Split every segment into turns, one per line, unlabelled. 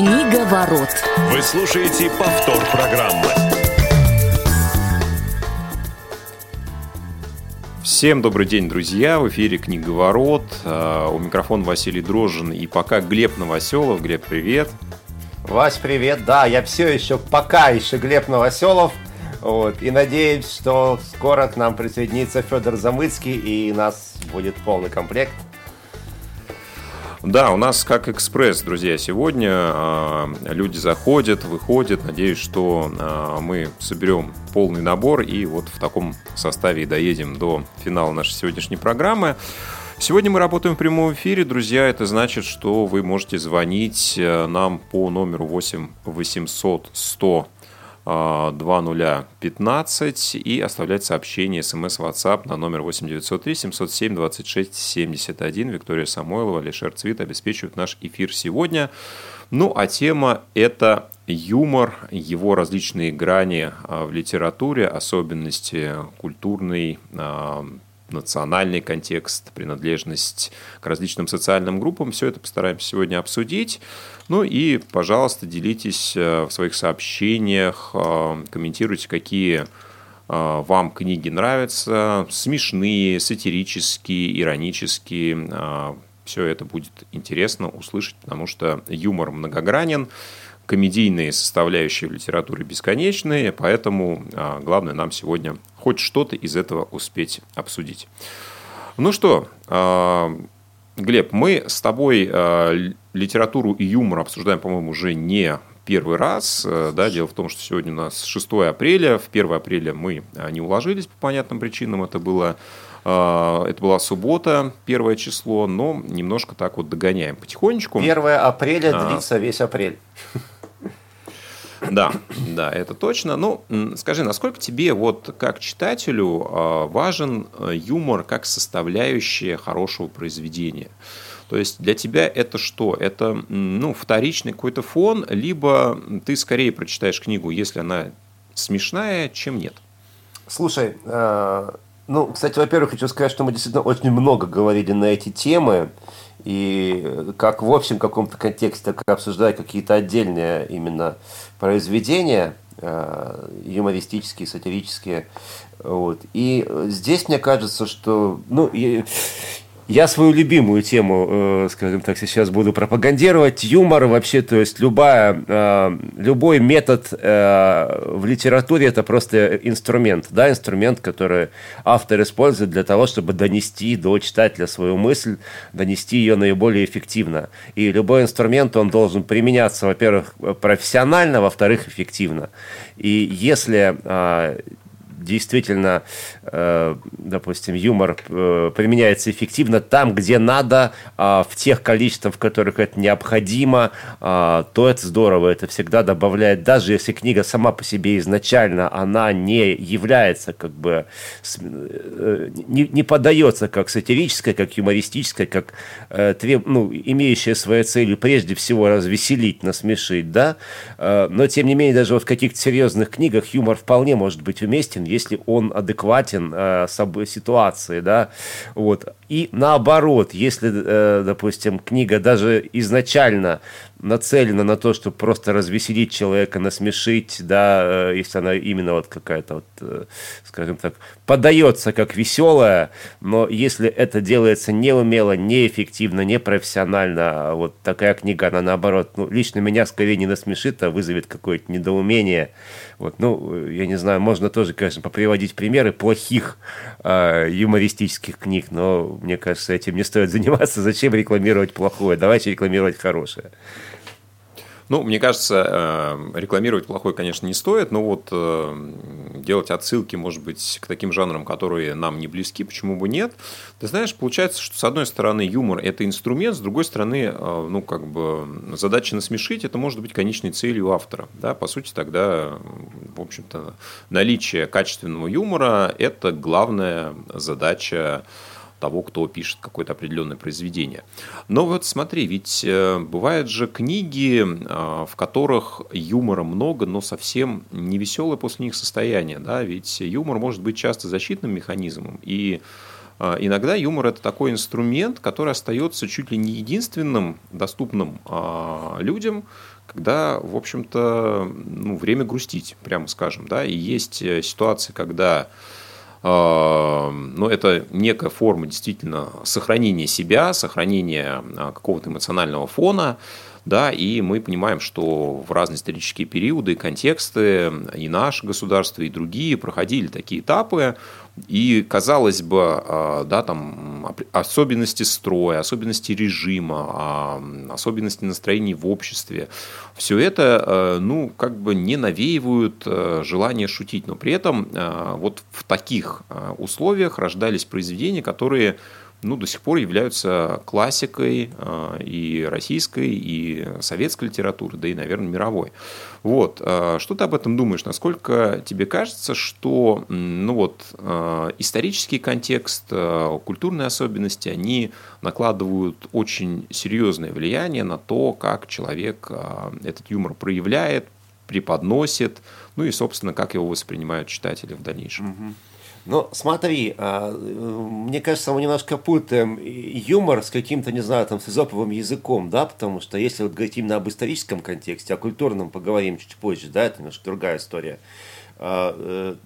Книга ворот.
Вы слушаете повтор программы.
Всем добрый день, друзья! В эфире «Книговорот». А, У микрофона Василий Дрожжин и пока Глеб Новоселов. Глеб, привет!
Вась, привет. Да, я все еще, пока еще Глеб Новоселов. Вот, и надеюсь, что скоро к нам присоединится Федор Замыцкий, и у нас будет полный комплект.
Да, у нас как экспресс, друзья, сегодня а, люди заходят, выходят. Надеюсь, что а, мы соберем полный набор и вот в таком составе и доедем до финала нашей сегодняшней программы. Сегодня мы работаем в прямом эфире, друзья. Это значит, что вы можете звонить э, нам по номеру 8 800 100 2015 и оставлять сообщение смс WhatsApp на номер 8903 707 26 71. Виктория Самойлова, Алишер Цвит обеспечивают наш эфир сегодня. Ну, а тема – это юмор, его различные грани а, в литературе, особенности культурной, а, национальный контекст, принадлежность к различным социальным группам. Все это постараемся сегодня обсудить. Ну и, пожалуйста, делитесь э, в своих сообщениях, э, комментируйте, какие э, вам книги нравятся, смешные, сатирические, иронические. Все это будет интересно услышать, потому что юмор многогранен, комедийные составляющие в литературе бесконечные, поэтому главное нам сегодня хоть что-то из этого успеть обсудить. Ну что, Глеб, мы с тобой э, литературу и юмор обсуждаем, по-моему, уже не первый раз. Э, да, дело в том, что сегодня у нас 6 апреля. В 1 апреля мы не уложились по понятным причинам. Это было это была суббота, первое число, но немножко так вот догоняем потихонечку.
1 апреля а. длится весь апрель.
Да, да, это точно. Ну, скажи, насколько тебе вот как читателю а, важен э, юмор как составляющая хорошего произведения? То есть для тебя это что? Это ну, вторичный какой-то фон, либо ты скорее прочитаешь книгу, если она смешная, чем нет?
Слушай, э, ну, кстати, во-первых, хочу сказать, что мы действительно очень много говорили на эти темы и как в общем каком-то контексте, как обсуждать какие-то отдельные именно произведения, э, юмористические, сатирические. Вот. И здесь мне кажется, что ну, я свою любимую тему, э, скажем так, сейчас буду пропагандировать. Юмор вообще, то есть любая, э, любой метод э, в литературе это просто инструмент, да, инструмент, который автор использует для того, чтобы донести до читателя свою мысль, донести ее наиболее эффективно. И любой инструмент, он должен применяться, во-первых, профессионально, во-вторых, эффективно. И если действительно, допустим, юмор э, применяется эффективно там, где надо, а, в тех количествах, в которых это необходимо, а, то это здорово, это всегда добавляет, даже если книга сама по себе изначально, она не является как бы, э, не, не подается как сатирическая, как юмористическая, как ну, имеющая своей целью прежде всего развеселить, насмешить, да, но тем не менее даже вот в каких-то серьезных книгах юмор вполне может быть уместен, если он адекватен э, ситуации, да, вот. И наоборот, если, э, допустим, книга даже изначально нацелена на то, чтобы просто развеселить человека, насмешить, да, э, если она именно вот какая-то вот, э, скажем так, подается как веселая, но если это делается неумело, неэффективно, непрофессионально, а вот такая книга, она наоборот, ну, лично меня скорее не насмешит, а вызовет какое-то недоумение. Вот, ну, я не знаю, можно тоже, конечно, поприводить примеры плохих э, юмористических книг, но мне кажется, этим не стоит заниматься. Зачем рекламировать плохое? Давайте рекламировать хорошее.
Ну, мне кажется, э, рекламировать плохой, конечно, не стоит, но вот э, делать отсылки, может быть, к таким жанрам, которые нам не близки, почему бы нет. Ты знаешь, получается, что с одной стороны юмор – это инструмент, с другой стороны, э, ну, как бы задача насмешить – это может быть конечной целью автора. Да? По сути, тогда, в общем-то, наличие качественного юмора – это главная задача того, кто пишет какое-то определенное произведение. Но вот смотри, ведь э, бывают же книги, э, в которых юмора много, но совсем не веселое после них состояние. Да? Ведь юмор может быть часто защитным механизмом. И э, иногда юмор – это такой инструмент, который остается чуть ли не единственным доступным людям, когда, в общем-то, ну, время грустить, прямо скажем, да, и есть ситуации, когда э, ну, это некая форма действительно сохранения себя, сохранения а, какого-то эмоционального фона, да, и мы понимаем, что в разные исторические периоды, контексты и наше государство, и другие проходили такие этапы, и, казалось бы, а, да, там особенности строя, особенности режима, а, особенности настроений в обществе, все это, а, ну, как бы не навеивают желание шутить. Но при этом вот в таких условиях рождались произведения, которые ну, до сих пор являются классикой э, и российской, и советской литературы, да и, наверное, мировой. Вот. Э, что ты об этом думаешь? Насколько тебе кажется, что ну, вот, э, исторический контекст, культурные особенности, они накладывают очень серьезное влияние на то, как человек этот юмор проявляет, преподносит, ну и, собственно, как его воспринимают читатели в дальнейшем?
Угу. Ну, смотри, а, мне кажется, мы немножко путаем юмор с каким-то, не знаю, там, с изоповым языком, да, потому что если вот говорить именно об историческом контексте, о культурном поговорим чуть позже, да, это немножко другая история, а, э,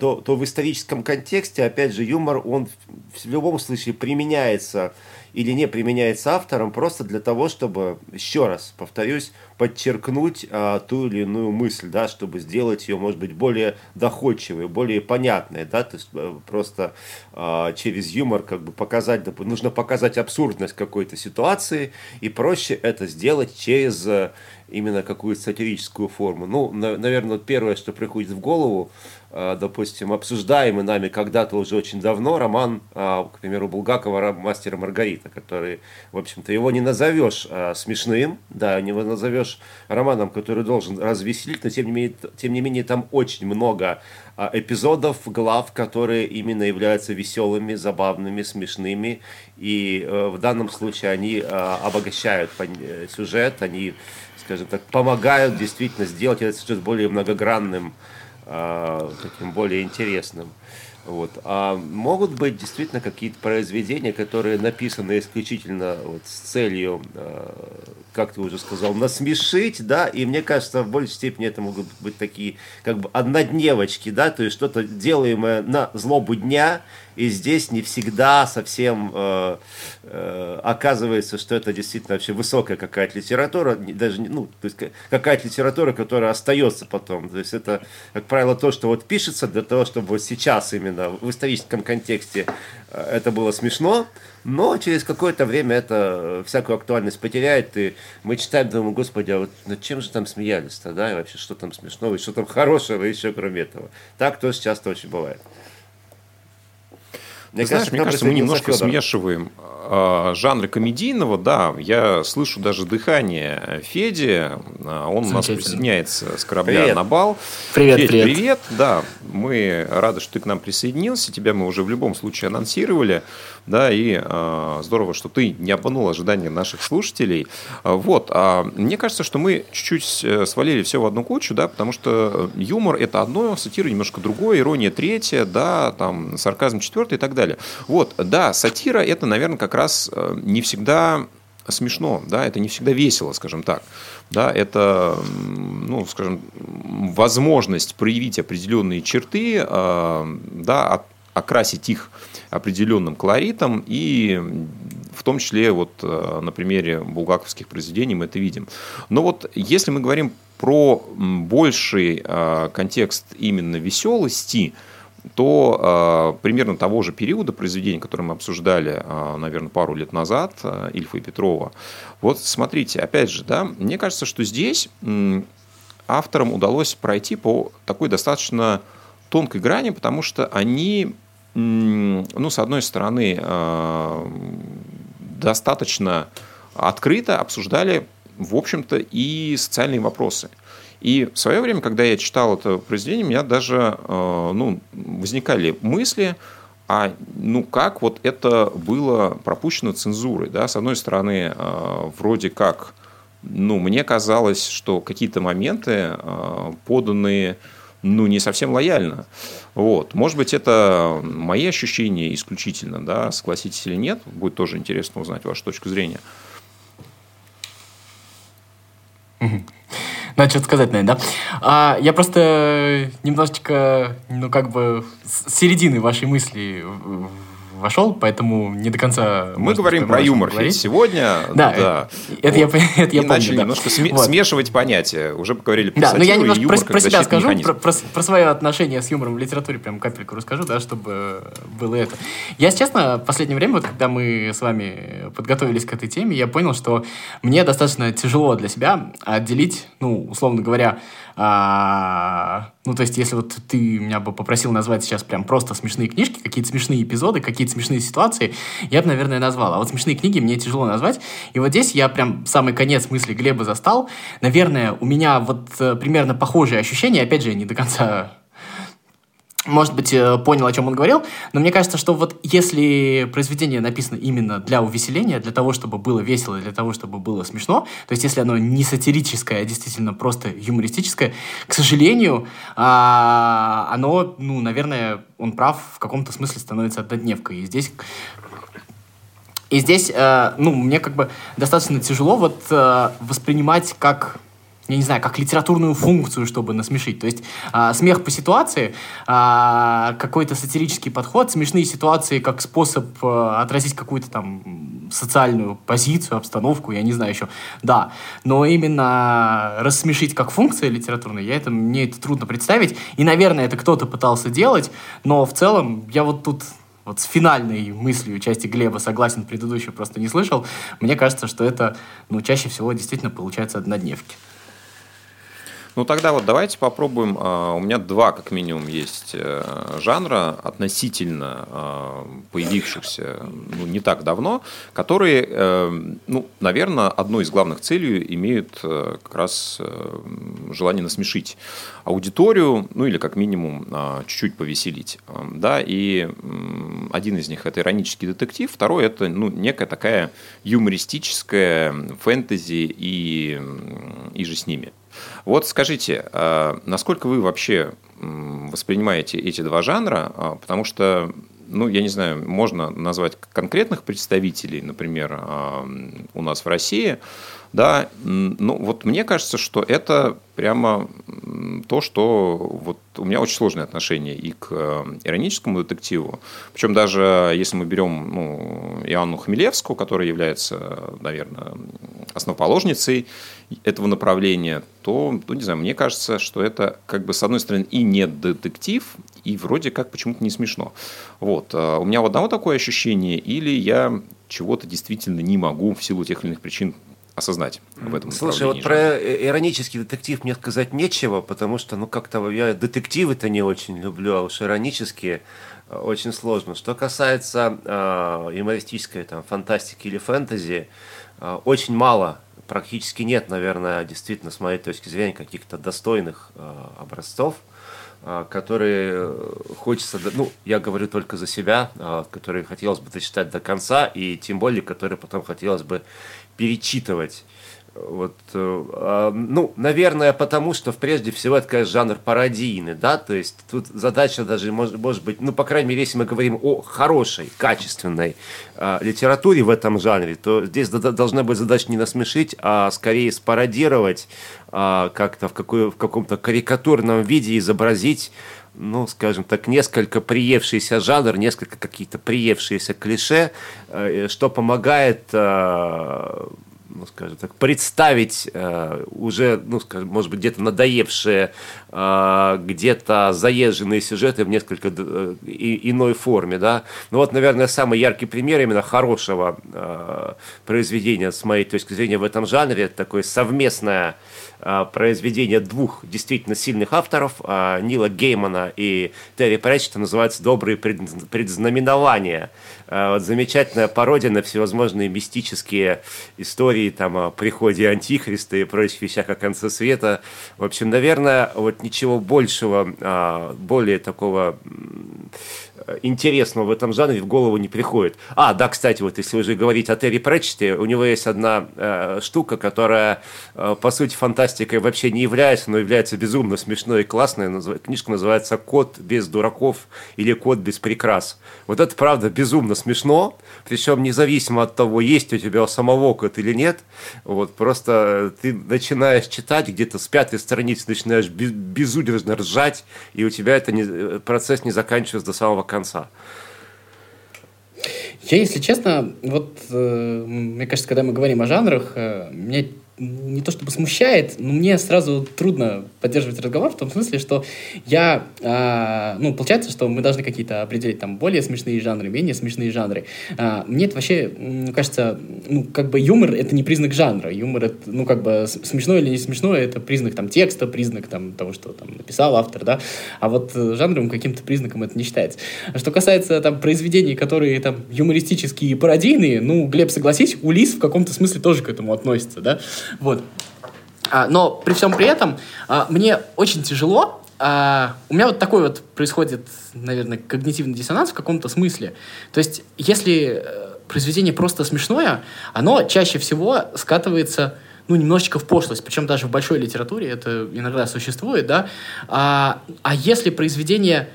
то, то в историческом контексте, опять же, юмор, он в любом случае применяется или не применяется автором просто для того, чтобы, еще раз повторюсь, подчеркнуть а, ту или иную мысль, да, чтобы сделать ее, может быть, более доходчивой, более понятной, да, то есть э, просто а, через юмор как бы показать, нужно показать абсурдность какой-то ситуации, и проще это сделать через э, именно какую-то сатирическую форму. Ну, на, наверное, первое, что приходит в голову, допустим, обсуждаемый нами когда-то уже очень давно роман, э, к примеру, Булгакова «Мастера Маргарита», который, в общем-то, его не назовешь э, смешным, да, не назовешь романом, который должен развеселить, но тем не менее, тем не менее там очень много эпизодов, глав, которые именно являются веселыми, забавными, смешными, и в данном случае они обогащают сюжет, они, скажем так, помогают действительно сделать этот сюжет более многогранным, а, таким более интересным. Вот. А могут быть действительно какие-то произведения, которые написаны исключительно вот с целью, а, как ты уже сказал, насмешить, да, и мне кажется, в большей степени это могут быть такие как бы однодневочки, да, то есть что-то делаемое на злобу дня, и здесь не всегда совсем э, э, оказывается, что это действительно вообще высокая какая-то литература, даже ну, то есть какая-то литература, которая остается потом. То есть это, как правило, то, что вот пишется для того, чтобы вот сейчас именно в историческом контексте э, это было смешно, но через какое-то время это всякую актуальность потеряет, и мы читаем, думаем, господи, а вот над чем же там смеялись-то, да, и вообще, что там смешного, и что там хорошего еще кроме этого. Так тоже часто очень бывает.
Мне Знаешь, кажется, мне кажется, мы немножко Федор. смешиваем э, жанры комедийного. Да, я слышу даже дыхание Феди. А, он у нас присоединяется с корабля привет. на бал.
Привет, Федь, привет.
Привет, да. Мы рады, что ты к нам присоединился. Тебя мы уже в любом случае анонсировали. Да, и э, здорово, что ты не обманул ожидания наших слушателей. Вот. А мне кажется, что мы чуть-чуть э, свалили все в одну кучу, да, потому что юмор – это одно, сатира немножко другое, ирония третье, да, там, сарказм четвертое и так далее. Вот, да, сатира – это, наверное, как раз э, не всегда смешно, да, это не всегда весело, скажем так. Да, это, ну, скажем, возможность проявить определенные черты, э, да, окрасить их определенным колоритом и в том числе вот э, на примере булгаковских произведений мы это видим. Но вот если мы говорим про больший контекст именно веселости, то э, примерно того же периода произведений, которые мы обсуждали, э, наверное, пару лет назад, э, Ильфа и Петрова, вот смотрите, опять же, да, мне кажется, что здесь э, авторам удалось пройти по такой достаточно тонкой грани, потому что они, э, ну, с одной стороны, э, достаточно открыто обсуждали, в общем-то, и социальные вопросы. И в свое время, когда я читал это произведение, у меня даже э, ну, возникали мысли, а ну как вот это было пропущено цензурой, да, с одной стороны, э, вроде как, ну, мне казалось, что какие-то моменты э, поданы, ну, не совсем лояльно. Вот. Может быть, это мои ощущения исключительно, да, согласитесь или нет, будет тоже интересно узнать вашу точку зрения.
Надо что-то сказать, наверное, да? А, я просто немножечко, ну, как бы, с середины вашей мысли вошел, поэтому не до конца...
Мы говорим про юмор говорить. сегодня.
Да, да. Это, вот. я, это я
помню. начали да. немножко сме- вот. смешивать понятия. Уже поговорили про Да, но
я немножко
юмор,
про, про себя скажу, про, про, про свое отношение с юмором в литературе прям капельку расскажу, да, чтобы было это. Я, если честно, в последнее время, вот, когда мы с вами подготовились к этой теме, я понял, что мне достаточно тяжело для себя отделить, ну, условно говоря, а, ну, то есть, если вот ты меня бы попросил назвать сейчас прям просто смешные книжки, какие-то смешные эпизоды, какие-то смешные ситуации, я бы, наверное, назвал. А вот смешные книги мне тяжело назвать. И вот здесь я прям самый конец мысли Глеба застал. Наверное, у меня вот э, примерно похожие ощущения. Опять же, я не до конца может быть, э, понял, о чем он говорил, но мне кажется, что вот если произведение написано именно для увеселения, для того, чтобы было весело, для того, чтобы было смешно, то есть если оно не сатирическое, а действительно просто юмористическое, к сожалению, а, оно, ну, наверное, он прав, в каком-то смысле становится однодневкой. И здесь и здесь, э, ну, мне как бы достаточно тяжело вот э, воспринимать как я не знаю, как литературную функцию, чтобы насмешить. То есть а, смех по ситуации, а, какой-то сатирический подход, смешные ситуации как способ а, отразить какую-то там социальную позицию, обстановку, я не знаю еще. Да, но именно рассмешить как функция литературная, я это, мне это трудно представить. И, наверное, это кто-то пытался делать, но в целом я вот тут вот с финальной мыслью части Глеба согласен, предыдущую просто не слышал. Мне кажется, что это, ну, чаще всего действительно получается однодневки.
Ну тогда вот давайте попробуем. А, у меня два, как минимум, есть э, жанра относительно а, появившихся ну, не так давно, которые, э, ну, наверное, одной из главных целей имеют э, как раз желание насмешить аудиторию, ну или как минимум а, чуть-чуть повеселить. Да, и один из них это иронический детектив, второй это ну, некая такая юмористическая фэнтези и, и же с ними. Вот скажите, а, насколько вы вообще воспринимаете эти два жанра? А, потому что, ну, я не знаю, можно назвать конкретных представителей, например, а, у нас в России, да, ну, вот мне кажется, что это прямо то, что вот у меня очень сложное отношение и к ироническому детективу. Причем даже если мы берем ну, Иоанну Хмелевскую, которая является, наверное, основоположницей этого направления, то, ну, не знаю, мне кажется, что это, как бы, с одной стороны, и не детектив, и вроде как почему-то не смешно. Вот. А у меня у одного такое ощущение, или я чего-то действительно не могу в силу тех или иных причин осознать в этом
Слушай, вот про иронический детектив мне сказать нечего, потому что, ну, как-то я детективы-то не очень люблю, а уж иронические э, очень сложно. Что касается э, юмористической там, фантастики или фэнтези, э, очень мало практически нет, наверное, действительно, с моей точки зрения, каких-то достойных э, образцов, э, которые э, хочется, ну, я говорю только за себя, которые хотелось бы дочитать до конца, и тем более, которые потом хотелось бы перечитывать. Вот, э, а, ну, наверное, потому что, прежде всего, это, конечно, жанр пародийный, да, то есть тут задача даже, может, может быть, ну, по крайней мере, если мы говорим о хорошей, качественной э, литературе в этом жанре, то здесь должна быть задача не насмешить, а скорее спародировать, э, как-то в, какой, в каком-то карикатурном виде изобразить ну, скажем так, несколько приевшийся жанр, несколько какие-то приевшиеся клише, э, что помогает э, ну, скажем так, представить э, уже, ну, скажем, может быть, где-то надоевшие, э, где-то заезженные сюжеты в несколько э, иной форме, да. Ну вот, наверное, самый яркий пример именно хорошего э, произведения, с моей точки зрения, в этом жанре, это такое совместное э, произведение двух действительно сильных авторов, э, Нила Геймана и Терри Пратчета, называется «Добрые предзнаменования». Э, вот замечательная пародия на всевозможные мистические истории там, о приходе Антихриста и прочих вещах о конце света. В общем, наверное, вот ничего большего, более такого интересного в этом жанре в голову не приходит. А, да, кстати, вот если уже говорить о Терри Претчете, у него есть одна э, штука, которая, э, по сути, фантастикой вообще не является, но является безумно смешной и классной. Книжка называется «Кот без дураков» или «Кот без прикрас». Вот это, правда, безумно смешно, причем независимо от того, есть у тебя самого код или нет, вот просто ты начинаешь читать, где-то с пятой страницы начинаешь безудержно ржать, и у тебя это не, процесс не заканчивается до самого конца.
Я, если честно, вот э, мне кажется, когда мы говорим о жанрах, э, меня не то чтобы смущает, но мне сразу трудно поддерживать разговор в том смысле, что я, а, ну, получается, что мы должны какие-то определить там более смешные жанры, менее смешные жанры. А, мне это вообще, мне кажется, ну, как бы юмор — это не признак жанра. Юмор — это, ну, как бы смешно или не смешно — это признак там текста, признак там того, что там написал автор, да. А вот жанровым каким-то признаком это не считается. А что касается там произведений, которые там юмористические и пародийные, ну, Глеб, согласись, Улис в каком-то смысле тоже к этому относится, да. Вот. А, но при всем при этом а, мне очень тяжело. А, у меня вот такой вот происходит, наверное, когнитивный диссонанс в каком-то смысле. То есть, если э, произведение просто смешное, оно чаще всего скатывается ну, немножечко в пошлость, причем даже в большой литературе это иногда существует, да. А, а если произведение,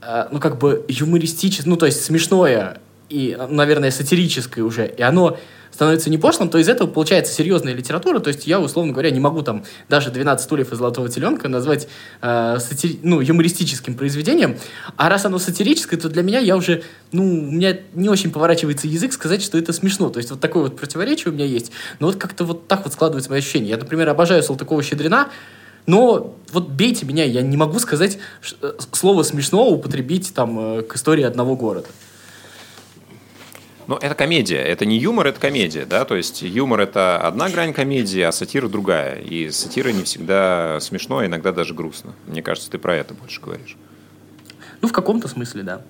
э, ну, как бы юмористическое, ну, то есть смешное и, наверное, сатирическое уже, и оно становится не пошлым, то из этого получается серьезная литература. То есть я, условно говоря, не могу там даже «12 стульев и золотого теленка» назвать э, сатири... ну, юмористическим произведением. А раз оно сатирическое, то для меня я уже, ну, у меня не очень поворачивается язык сказать, что это смешно. То есть вот такое вот противоречие у меня есть. Но вот как-то вот так вот складывается мои ощущения. Я, например, обожаю Салтыкова-Щедрина, но вот бейте меня, я не могу сказать э, слово смешно употребить там э, к истории одного города.
Ну, это комедия. Это не юмор, это комедия, да? То есть юмор – это одна грань комедии, а сатира – другая. И сатира не всегда смешно, а иногда даже грустно. Мне кажется, ты про это больше говоришь.
Ну, в каком-то смысле, да.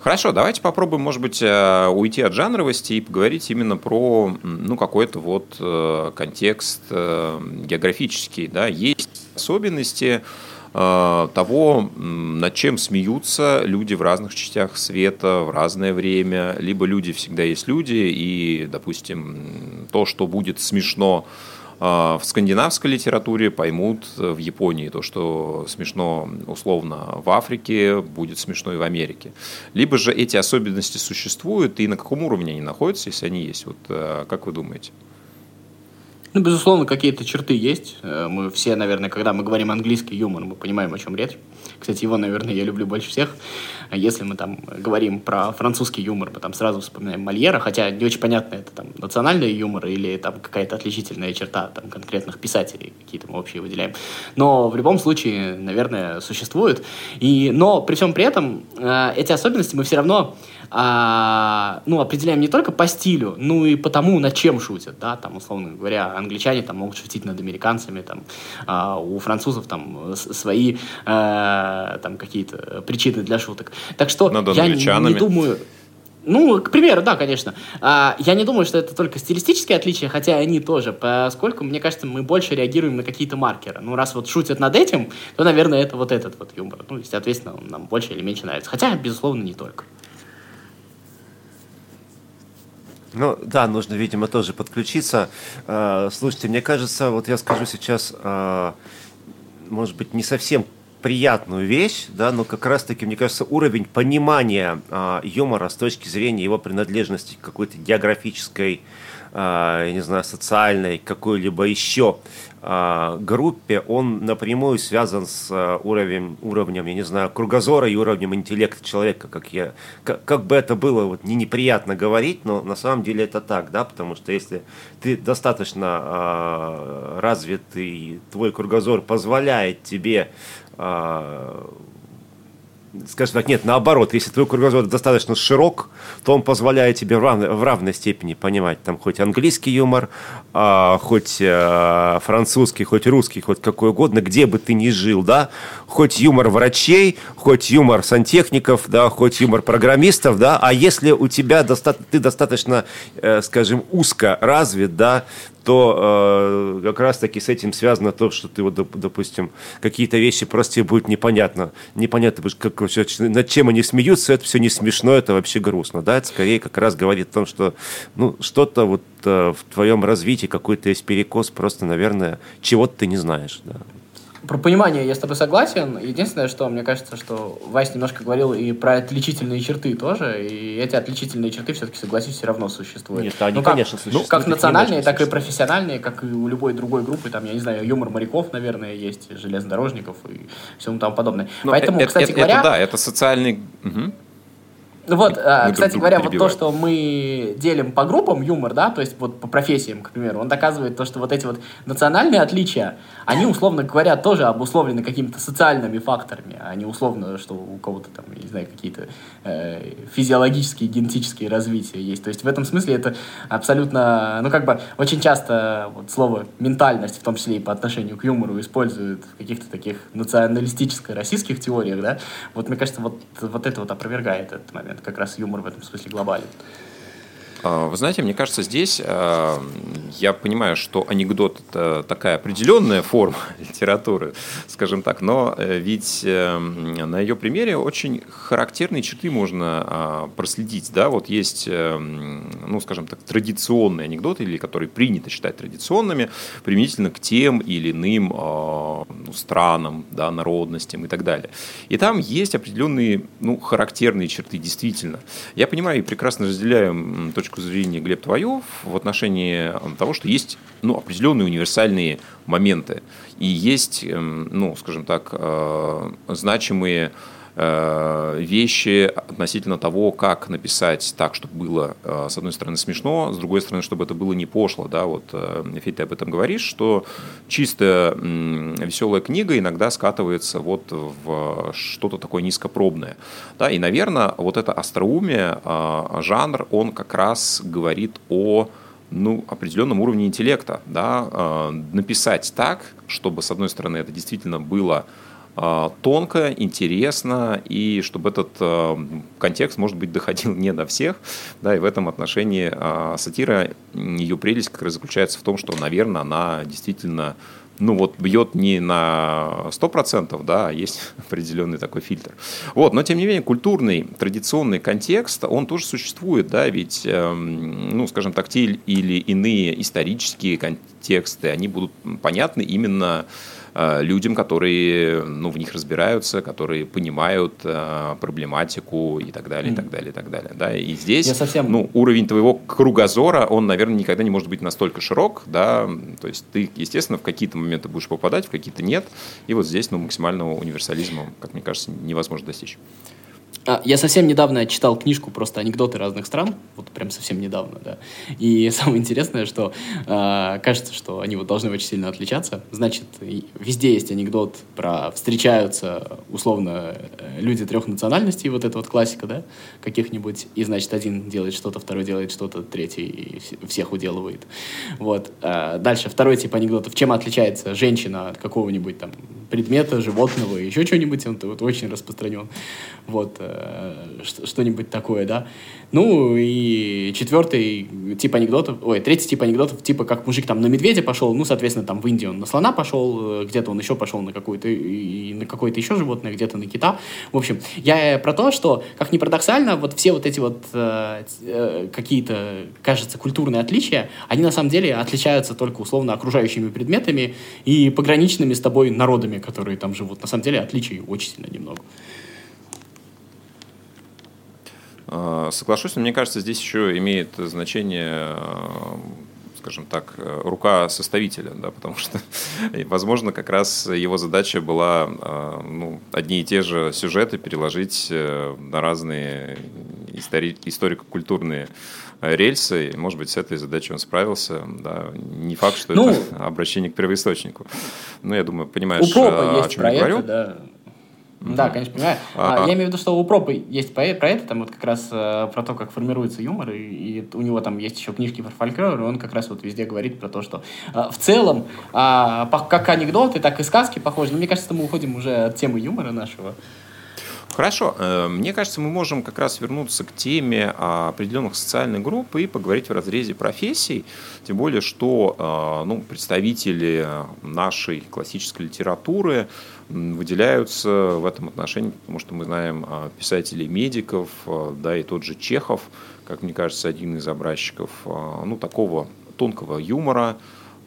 Хорошо, давайте попробуем, может быть, э, уйти от жанровости и поговорить именно про ну, какой-то вот э, контекст э, географический. Да? Есть особенности, того, над чем смеются люди в разных частях света в разное время. Либо люди всегда есть люди, и, допустим, то, что будет смешно э, в скандинавской литературе поймут в Японии. То, что смешно условно в Африке, будет смешно и в Америке. Либо же эти особенности существуют, и на каком уровне они находятся, если они есть. Вот э, как вы думаете?
Ну, безусловно, какие-то черты есть. Э, мы все, наверное, когда мы говорим английский юмор, мы понимаем, о чем речь. Кстати, его, наверное, я люблю больше всех. А если мы там говорим про французский юмор, мы там сразу вспоминаем Мольера, хотя не очень понятно, это там национальный юмор или там какая-то отличительная черта там конкретных писателей, какие-то мы общие выделяем. Но в любом случае, наверное, существует. И, но при всем при этом э, эти особенности мы все равно а, ну, определяем не только по стилю, ну и по тому, над чем шутят, да, там, условно говоря, англичане там могут шутить над американцами, там, а, у французов там свои а, там какие-то причины для шуток. Так что над я не, не думаю... Ну, к примеру, да, конечно. А, я не думаю, что это только стилистические отличия, хотя они тоже, поскольку, мне кажется, мы больше реагируем на какие-то маркеры. Ну, раз вот шутят над этим, то, наверное, это вот этот вот юмор. Ну, и, соответственно, он нам больше или меньше нравится. Хотя, безусловно, не только.
Ну да, нужно, видимо, тоже подключиться. А, слушайте, мне кажется, вот я скажу сейчас, а, может быть, не совсем приятную вещь, да, но как раз-таки, мне кажется, уровень понимания а, юмора с точки зрения его принадлежности к какой-то географической, я не знаю, социальной, какой-либо еще а, группе, он напрямую связан с а, уровнем, уровнем, я не знаю, кругозора и уровнем интеллекта человека, как я, как, как бы это было вот не неприятно говорить, но на самом деле это так, да, потому что если ты достаточно э, развитый, твой кругозор позволяет тебе э, скажем так, нет, наоборот, если твой кругозор достаточно широк, то он позволяет тебе в равной, в равной степени понимать там хоть английский юмор, а, хоть а, французский, хоть русский, хоть какой угодно, где бы ты ни жил, да, хоть юмор врачей, хоть юмор сантехников, да, хоть юмор программистов, да, а если у тебя доста- ты достаточно, э, скажем, узко развит, да, то э, как раз-таки с этим связано то, что ты, вот, допустим, какие-то вещи просто тебе будет непонятно. Непонятно, как, над чем они смеются, это все не смешно, это вообще грустно. Да? Это скорее как раз говорит о том, что ну, что-то вот э, в твоем развитии, какой-то есть перекос, просто, наверное, чего-то ты не знаешь. Да.
Про понимание я с тобой согласен. Единственное, что мне кажется, что Вась немножко говорил и про отличительные черты тоже, и эти отличительные черты, все-таки, согласись, все равно существуют.
Нет, они,
ну, как,
конечно,
ну,
существуют.
как
Их
национальные, так и профессиональные, как и у любой другой группы, там, я не знаю, юмор моряков, наверное, есть, железнодорожников и всему тому подобное.
Ну,
Поэтому,
э-
кстати
это,
говоря...
это да, это социальный... Мгм.
Ну Вот, а,
Мы друг
кстати говоря, вот то, что мы делим по группам юмор, да, то есть вот по профессиям, к примеру, он доказывает то, что вот эти вот национальные отличия, они, условно говоря, тоже обусловлены какими-то социальными факторами, а не условно, что у кого-то там, я не знаю, какие-то э, физиологические, генетические развития есть. То есть в этом смысле это абсолютно, ну как бы очень часто вот слово ментальность, в том числе и по отношению к юмору, используют в каких-то таких националистическо-российских теориях, да. Вот мне кажется, вот, вот это вот опровергает этот момент, как раз юмор в этом смысле глобален.
А, Вы знаете, мне кажется, здесь а, я понимаю, что анекдот это такая определенная форма литературы, скажем так, но э, ведь э, на ее примере очень характерные черты можно а, проследить. Да? Вот есть, э, ну, скажем так, традиционные анекдоты, или которые принято считать традиционными, применительно к тем или иным ну, странам, да, народностям и так далее. И там есть определенные ну, характерные черты, действительно. Я понимаю и прекрасно разделяю точку зрения Глеб твою в отношении того, что есть ну, определенные универсальные моменты. И есть, эм, ну, скажем так, э, значимые вещи относительно того, как написать так, чтобы было, э, с одной стороны, смешно, с другой стороны, чтобы это было не пошло. Да? Вот, э, Федь, ты об этом говоришь, что чисто веселая книга иногда скатывается вот в что-то такое низкопробное. Да? И, наверное, вот это остроумие, э, жанр, он как раз говорит о ну, определенном уровне интеллекта, да, э, написать так, чтобы, с одной стороны, это действительно было э, тонко, интересно, и чтобы этот э, контекст, может быть, доходил не до всех, да, и в этом отношении э, сатира, ее прелесть как раз заключается в том, что, наверное, она действительно ну вот бьет не на 100%, да, а есть определенный такой фильтр. Вот, но тем не менее культурный, традиционный контекст, он тоже существует, да, ведь, эм, ну, скажем так, те или иные исторические контексты, они будут понятны именно людям, которые ну, в них разбираются, которые понимают э, проблематику и так далее, и так далее, и так далее. Да? И здесь
Я совсем-
ну, уровень твоего кругозора, он, наверное, никогда не может быть настолько широк, да, то есть ты, естественно, в какие-то моменты будешь попадать, в какие-то нет, и вот здесь, ну, максимального универсализма, как мне кажется, невозможно достичь.
А, Я совсем недавно читал книжку просто анекдоты разных стран, вот прям совсем недавно, да. И самое интересное, что а, кажется, что они вот должны очень сильно отличаться. Значит, везде есть анекдот про встречаются условно э, люди трех национальностей, вот это вот классика, да, каких-нибудь. И значит, один делает что-то, второй делает что-то, третий вс- всех уделывает. Вот. А, Дальше второй тип анекдотов. Чем отличается женщина от какого-нибудь там предмета, животного, еще чего-нибудь, он вот очень распространен. Вот, э, что- что-нибудь такое, да. Ну, и четвертый тип анекдотов, ой, третий тип анекдотов, типа, как мужик там на медведя пошел, ну, соответственно, там в Индию он на слона пошел, э, где-то он еще пошел на какое-то, и на какое-то еще животное, где-то на кита. В общем, я про то, что, как ни парадоксально, вот все вот эти вот э, э, какие-то, кажется, культурные отличия, они на самом деле отличаются только условно окружающими предметами и пограничными с тобой народами, которые там живут. На самом деле отличий очень сильно немного.
Э, Соглашусь, но мне кажется, здесь еще имеет значение, э, скажем так, рука составителя, да, потому что, возможно, как раз его задача была э, ну, одни и те же сюжеты переложить э, на разные истори- историко-культурные рельсы. Может быть, с этой задачей он справился. Да. Не факт, что
Ну,
это обращение к первоисточнику. Ну, я думаю, понимаешь,
У пропа
о
есть
чем я
проекты,
говорю.
да. Да, конечно, понимаю.
А,
А,
а.
я имею в виду, что у пропа есть про это, там вот как раз э, про то, как формируется юмор, и, и у него там есть еще книжки про фольклор, и он как раз вот везде говорит про то, что э, в целом, а, как анекдоты, так и сказки похожи. Но мне кажется, мы уходим уже от темы юмора нашего.
Хорошо. Э, Мне кажется, мы можем как раз вернуться к теме а, определенных социальных групп и поговорить в разрезе профессий. Тем более, что а, ну, представители нашей классической литературы выделяются в этом отношении, потому что мы знаем а, писателей медиков, да, и тот же Чехов, как мне кажется, один из образчиков ну, такого тонкого юмора,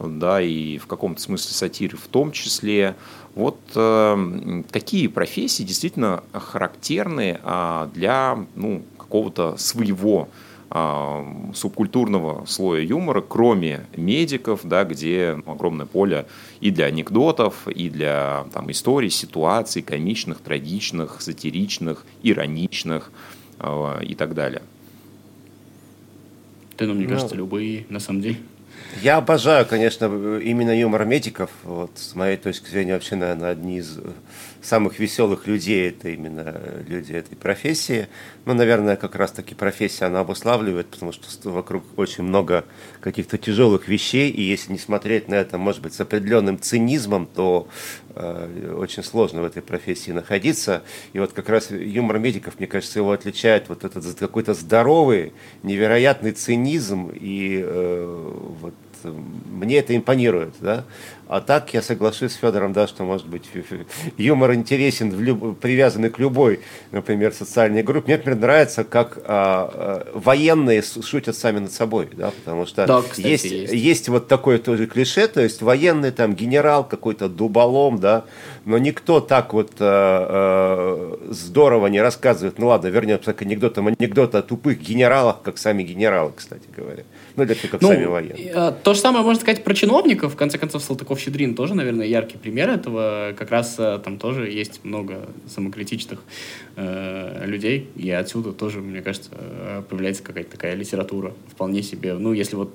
да, и в каком-то смысле сатиры в том числе. Вот э, такие профессии действительно характерны э, для ну, какого-то своего э, субкультурного слоя юмора, кроме медиков, да, где огромное поле и для анекдотов, и для там, историй, ситуаций комичных, трагичных, сатиричных, ироничных э, и так далее.
Да, ну, мне кажется, любые, на самом деле.
Я обожаю, конечно, именно юмор медиков. Вот, с моей точки зрения, вообще, наверное, одни из самых веселых людей это именно люди этой профессии. Ну, наверное, как раз-таки профессия она обуславливает, потому что вокруг очень много каких-то тяжелых вещей, и если не смотреть на это, может быть, с определенным цинизмом, то э, очень сложно в этой профессии находиться. И вот как раз юмор медиков, мне кажется, его отличает вот этот какой-то здоровый, невероятный цинизм и э, вот мне это импонирует, да. А так я соглашусь с Федором, да, что, может быть, юмор интересен, в люб... привязанный к любой, например, социальной группе. Мне, например, нравится, как а, а, военные шутят сами над собой, да, потому что
да, кстати,
есть,
есть.
есть вот такое тоже клише, то есть военный там генерал какой-то дуболом, да, но никто так вот а, а, здорово не рассказывает. Ну ладно, вернемся к анекдотам. Анекдоты о тупых генералах, как сами генералы, кстати говоря. Ну, или как ну, сами военные.
А, то же самое можно сказать про чиновников. В конце концов, Салтыков-Щедрин тоже, наверное, яркий пример этого. Как раз а, там тоже есть много самокритичных э, людей. И отсюда тоже, мне кажется, появляется какая-то такая литература. Вполне себе. Ну, если вот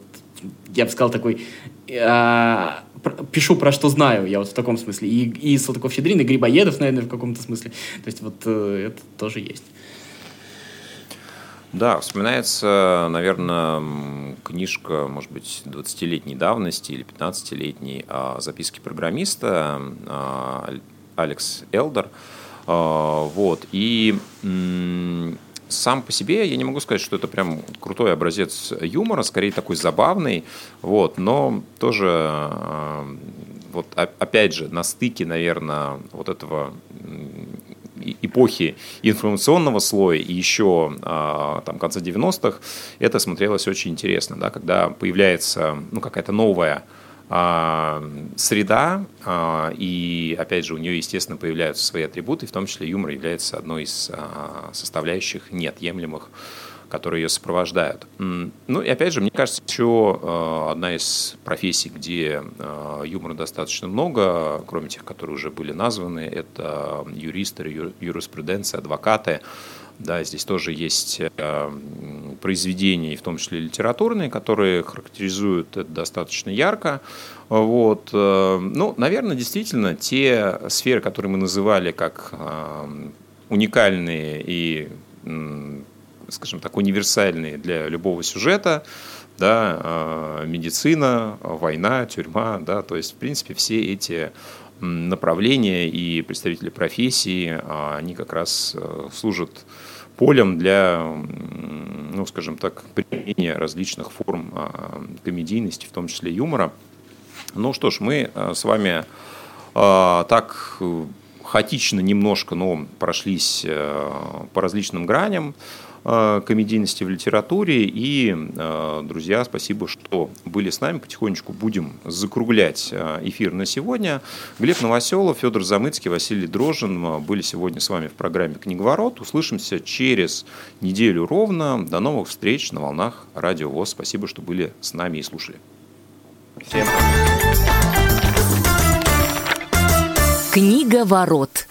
я бы сказал такой, э, пишу про что знаю, я вот в таком смысле. И, и Салтыков-Щедрин, и Грибоедов, наверное, в каком-то смысле. То есть вот э, это тоже есть.
Да, вспоминается, наверное, книжка, может быть, 20-летней давности или 15-летней записки программиста а, Алекс Элдер. А, вот. И сам по себе я не могу сказать, что это прям крутой образец юмора, скорее такой забавный, вот, но тоже а, вот опять же на стыке, наверное, вот этого эпохи информационного слоя и еще а, там конца 90-х, это смотрелось очень интересно, да, когда появляется ну, какая-то новая а, среда, а, и опять же у нее, естественно, появляются свои атрибуты, в том числе юмор является одной из составляющих неотъемлемых которые ее сопровождают. Ну и опять же, мне кажется, еще э, одна из профессий, где э, юмора достаточно много, кроме тех, которые уже были названы, это юристы, юриспруденция, адвокаты. Да, здесь тоже есть э, произведения, в том числе литературные, которые характеризуют это достаточно ярко. Вот. Ну, наверное, действительно, те сферы, которые мы называли как уникальные и скажем так, универсальные для любого сюжета, да, а, медицина, война, тюрьма, да, то есть, в принципе, все эти направления и представители профессии, а, они как раз э, служат полем для, ну, скажем так, применения различных форм а, комедийности, в том числе юмора. Ну что ж, мы э, с вами так э, хаотично немножко, но прошлись по различным граням. Э, комедийности в литературе. И, э, друзья, спасибо, что были с нами. Потихонечку будем закруглять э, эфир на сегодня. Глеб Новоселов, Федор Замыцкий, Василий Дрожин были сегодня с вами в программе «Книговорот». Услышимся через неделю ровно. До новых встреч на волнах Радио ВОЗ. Спасибо, что были с нами и слушали. Всем пока.
Книговорот.